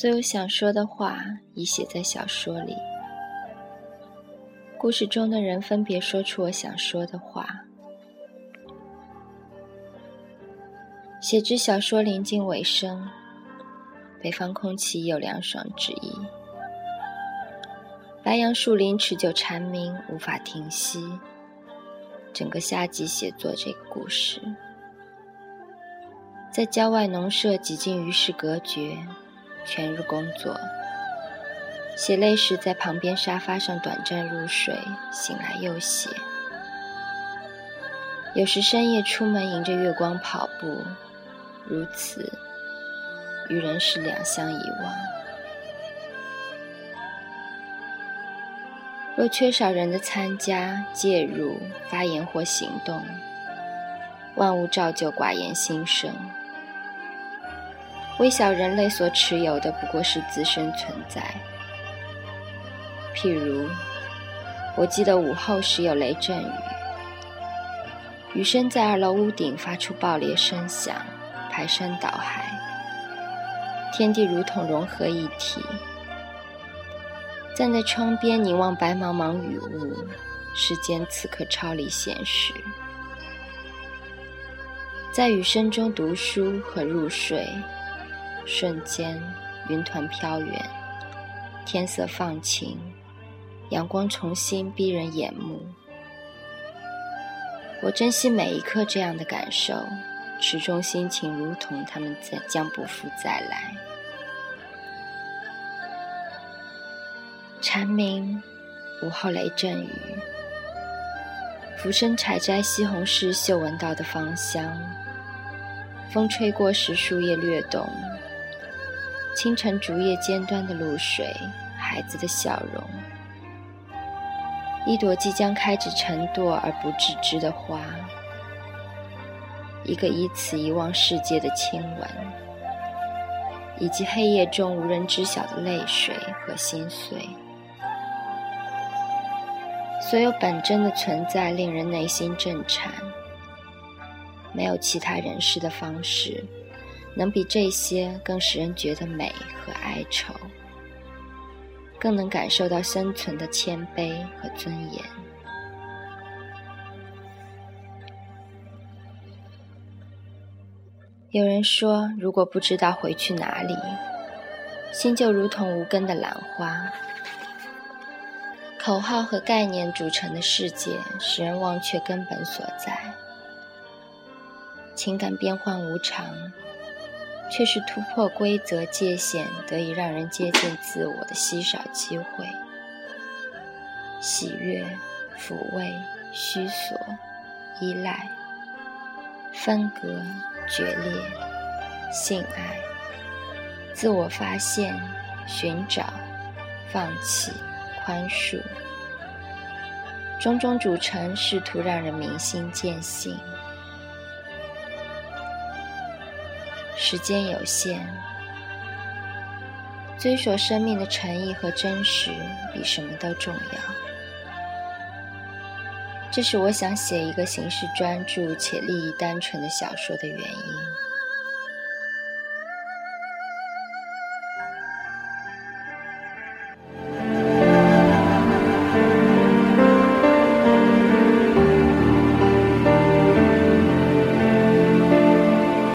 所有想说的话已写在小说里。故事中的人分别说出我想说的话。写至小说临近尾声，北方空气有凉爽之意。白杨树林持久蝉鸣，无法停息。整个夏季写作这个故事，在郊外农舍几近与世隔绝，全日工作。写累时，在旁边沙发上短暂入睡，醒来又写。有时深夜出门，迎着月光跑步。如此，与人是两相遗忘。若缺少人的参加、介入、发言或行动，万物照旧寡言心生。微小人类所持有的不过是自身存在。譬如，我记得午后时有雷阵雨，雨声在二楼屋顶发出爆裂声响。排山倒海，天地如同融合一体。站在窗边凝望白茫茫雨雾，时间此刻超离现实。在雨声中读书和入睡，瞬间云团飘远，天色放晴，阳光重新逼人眼目。我珍惜每一刻这样的感受。池中心情如同他们再将不复再来。蝉鸣，午后雷阵雨，浮生采摘西红柿嗅闻到的芳香。风吹过时，树叶略动。清晨竹叶尖端的露水，孩子的笑容。一朵即将开始成朵而不自知的花。一个以此遗忘世界的亲吻，以及黑夜中无人知晓的泪水和心碎。所有本真的存在令人内心震颤，没有其他人世的方式能比这些更使人觉得美和哀愁，更能感受到生存的谦卑和尊严。有人说，如果不知道回去哪里，心就如同无根的兰花。口号和概念组成的世界，使人忘却根本所在。情感变幻无常，却是突破规则界限，得以让人接近自我的稀少机会。喜悦、抚慰、虚索、依赖、分隔。决裂、性爱、自我发现、寻找、放弃、宽恕，种种组成，试图让人明心见性。时间有限，追索生命的诚意和真实，比什么都重要。这是我想写一个形式专注且利益单纯的小说的原因。